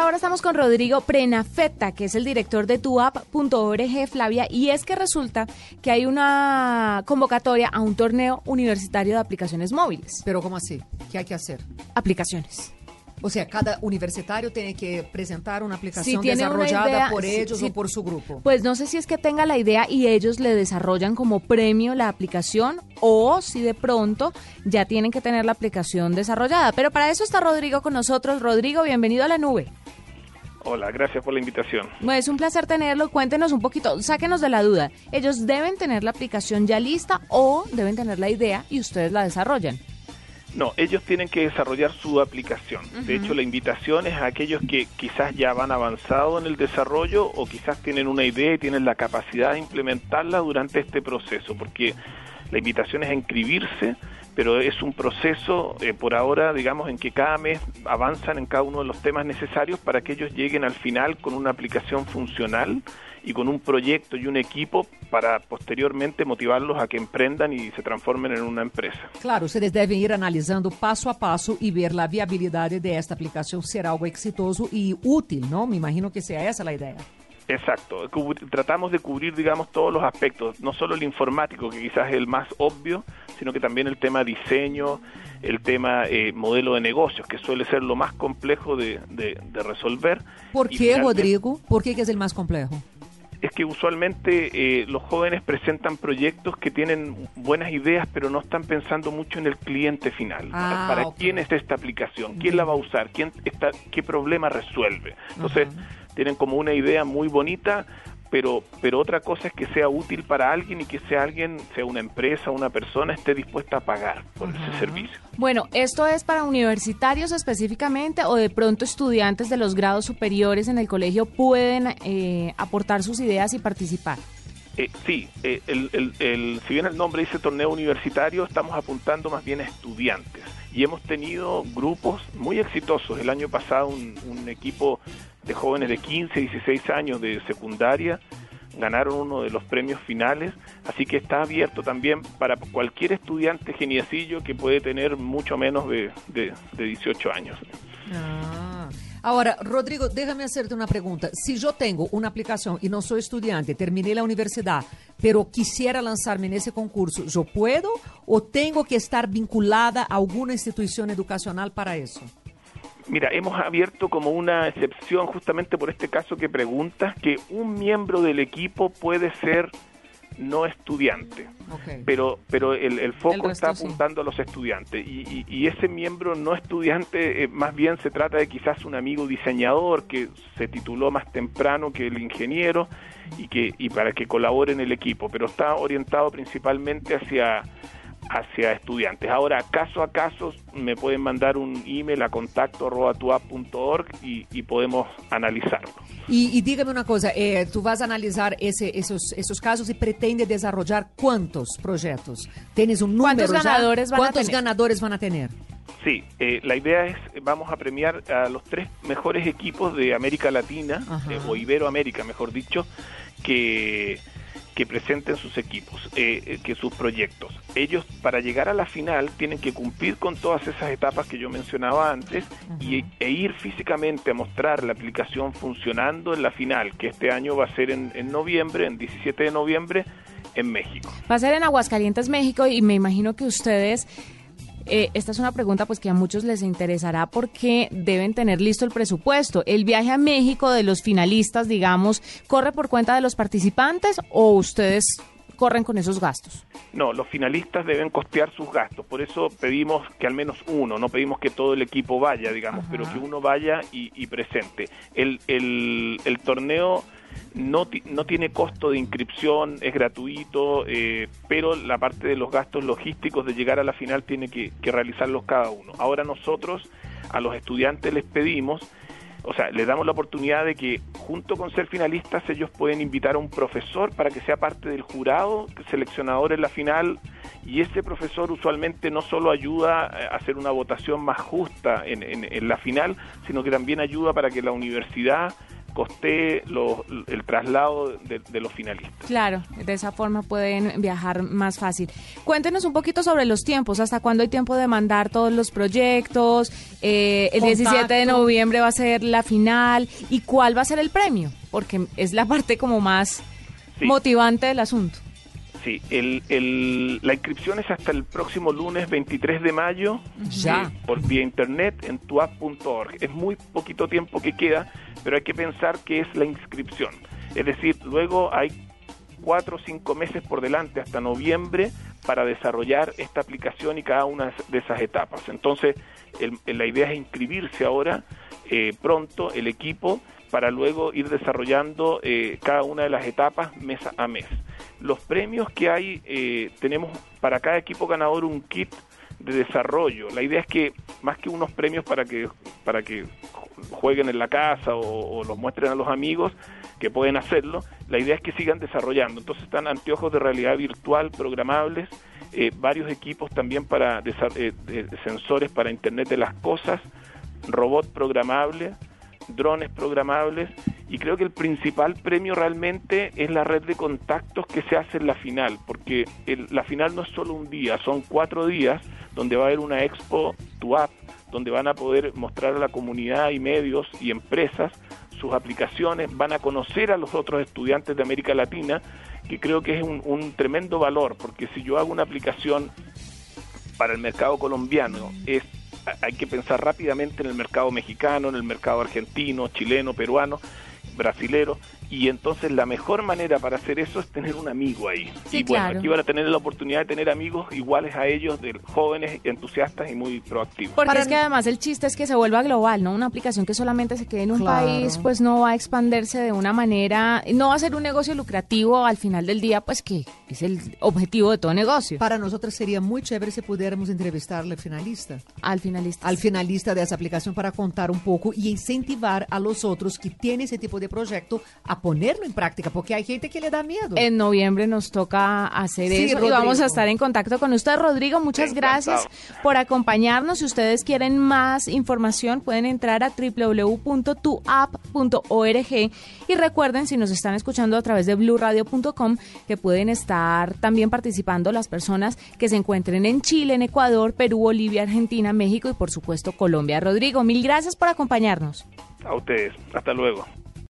esta hora estamos con Rodrigo Prenafeta, que es el director de tuapp.org, Flavia, y es que resulta que hay una convocatoria a un torneo universitario de aplicaciones móviles. Pero ¿cómo así? ¿Qué hay que hacer? Aplicaciones. O sea, cada universitario tiene que presentar una aplicación Si tiene una desarrollada idea, por si- ellos si- o por su grupo. Pues no sé si es que tenga la idea y ellos le desarrollan como premio la aplicación o si de pronto ya tienen que tener la aplicación desarrollada. Pero para eso está Rodrigo con nosotros. Rodrigo, bienvenido a la nube. Hola, gracias por la invitación. Bueno, es un placer tenerlo. Cuéntenos un poquito, sáquenos de la duda. ¿Ellos deben tener la aplicación ya lista o deben tener la idea y ustedes la desarrollan? No, ellos tienen que desarrollar su aplicación. De hecho, la invitación es a aquellos que quizás ya van avanzado en el desarrollo o quizás tienen una idea y tienen la capacidad de implementarla durante este proceso, porque la invitación es a inscribirse, pero es un proceso eh, por ahora, digamos, en que cada mes avanzan en cada uno de los temas necesarios para que ellos lleguen al final con una aplicación funcional y con un proyecto y un equipo para posteriormente motivarlos a que emprendan y se transformen en una empresa. Claro, ustedes deben ir analizando paso a paso y ver la viabilidad de esta aplicación ser algo exitoso y útil, ¿no? Me imagino que sea esa la idea. Exacto, tratamos de cubrir, digamos, todos los aspectos, no solo el informático, que quizás es el más obvio, sino que también el tema diseño, el tema eh, modelo de negocios, que suele ser lo más complejo de, de- de resolver. ¿Por qué, Rodrigo? ¿Por qué que es el más complejo? Es que usualmente eh, los jóvenes presentan proyectos que tienen buenas ideas, pero no están pensando mucho en el cliente final. Ah, ¿Para quién es esta aplicación? ¿Quién la va a usar? ¿Quién está, ¿Qué problema resuelve? Entonces, tienen como una idea muy bonita, pero, pero otra cosa es que sea útil para alguien y que sea alguien, sea una empresa, una persona, esté dispuesta a pagar por ese servicio. Bueno, ¿esto es para universitarios específicamente o de pronto estudiantes de los grados superiores en el colegio pueden eh, aportar sus ideas y participar? Eh, sí, eh, el, el- el- si bien el nombre dice torneo universitario, estamos apuntando más bien a estudiantes. Y hemos tenido grupos muy exitosos. El año pasado un, equipo de jóvenes de 15, 16 años de secundaria ganaron uno de los premios finales, así que está abierto también para cualquier estudiante geniecillo que puede tener mucho menos de, de, de 18 años. Ah. Ahora, Rodrigo, déjame hacerte una pregunta. Si yo tengo una aplicación y no soy estudiante, terminé la universidad, pero quisiera lanzarme en ese concurso, ¿yo puedo o tengo que estar vinculada a alguna institución educacional para eso? Mira, hemos abierto como una excepción justamente por este caso que preguntas, que un miembro del equipo puede ser no estudiante, pero pero el, el foco El resto está sí. apuntando a los estudiantes. Y, y- y ese miembro no estudiante eh, más bien se trata de quizás un amigo diseñador que se tituló más temprano que el ingeniero y que y para que colabore en el equipo, pero está orientado principalmente hacia hacia estudiantes. Ahora, caso a caso, me pueden mandar un email a contacto arroba tuapp.org y, y podemos analizarlo. Y, y dígame una cosa, eh, tú vas a analizar ese, esos, esos casos y pretende desarrollar cuántos proyectos. ¿Tienes un número ¿Cuántos ya? ganadores van a ¿Cuántos tener? ganadores van a tener? Sí, eh, la idea es, vamos a premiar a los tres mejores equipos de América Latina, eh, o Iberoamérica, mejor dicho, que, que presenten sus equipos, eh, eh, que sus proyectos. Ellos, para llegar a la final, tienen que cumplir con todas esas etapas que yo mencionaba antes y, e ir físicamente a mostrar la aplicación funcionando en la final, que este año va a ser en, en noviembre, en 17 de noviembre, en México. Va a ser en Aguascalientes, México, y me imagino que ustedes, eh, esta es una pregunta pues que a muchos les interesará porque deben tener listo el presupuesto. ¿El viaje a México de los finalistas, digamos, corre por cuenta de los participantes o ustedes corren con esos gastos? No, los finalistas deben costear sus gastos, por eso pedimos que al menos uno, no pedimos que todo el equipo vaya, digamos, pero que uno vaya y, y presente. El, el, el torneo no, no tiene costo de inscripción, es gratuito, eh, pero la parte de los gastos logísticos de llegar a la final tiene que, que realizarlos cada uno. Ahora nosotros a los estudiantes les pedimos o sea, les damos la oportunidad de que junto con ser finalistas ellos pueden invitar a un profesor para que sea parte del jurado seleccionador en la final y ese profesor usualmente no solo ayuda a hacer una votación más justa en, en- en la final, sino que también ayuda para que la universidad costee el traslado de, los finalistas. Claro, de esa forma pueden viajar más fácil. Cuéntenos un poquito sobre los tiempos, hasta cuándo hay tiempo de mandar todos los proyectos, eh, el 17 de noviembre va a ser la final y cuál va a ser el premio, porque es la parte como más motivante del asunto. Sí, el, la inscripción es hasta el próximo lunes 23 de mayo ya. por vía internet en tuapp.org. Es muy poquito tiempo que queda, pero hay que pensar que es la inscripción. Es decir, luego hay cuatro o cinco meses por delante hasta noviembre para desarrollar esta aplicación y cada una de esas etapas. Entonces, la idea es inscribirse ahora eh, pronto el equipo para luego ir desarrollando eh, cada una de las etapas mes a mes. Los premios que hay, eh, tenemos para cada equipo ganador un kit de desarrollo. La idea es que más que unos premios para que para que jueguen en la casa o, los muestren a los amigos que pueden hacerlo, la idea es que sigan desarrollando. Entonces están anteojos de realidad virtual programables, eh, varios equipos también para sensores para Internet de las cosas, robot programable, drones programables y creo que el principal premio realmente es la red de contactos que se hace en la final, porque la final no es solo un día, son cuatro días donde va a haber una expo, tu app, donde van a poder mostrar a la comunidad y medios y empresas sus aplicaciones, van a conocer a los otros estudiantes de América Latina, que creo que es un, tremendo valor, porque si yo hago una aplicación para el mercado colombiano, es hay que pensar rápidamente en el mercado mexicano, en el mercado argentino, chileno, peruano, brasilero, y entonces la mejor manera para hacer eso es tener un amigo ahí. y bueno, aquí van a tener la oportunidad de tener amigos iguales a ellos, de jóvenes, entusiastas y muy proactivos. Porque es que además el chiste es que se vuelva global, ¿no? Una aplicación que solamente se quede en un país, pues no va a expandirse de una manera, no va a ser un negocio lucrativo al final del día, pues que es el objetivo de todo negocio. Para nosotros sería muy chévere si pudiéramos entrevistarle al finalista. Al finalista. Al finalista de esa aplicación para contar un poco y incentivar a los otros que tienen ese tipo de proyecto a ponerlo en práctica, porque hay gente que le da miedo. En noviembre nos toca hacer eso y vamos a estar en contacto con usted, Rodrigo. Muchas gracias por acompañarnos. Si ustedes quieren más información, pueden entrar a www.tuapp.org y recuerden, si nos están escuchando a través de bluradio.com, que pueden estar también participando las personas que se encuentren en Chile, en Ecuador, Perú, Bolivia, Argentina, México y por supuesto Colombia. Rodrigo, mil gracias por acompañarnos. A ustedes. Hasta luego.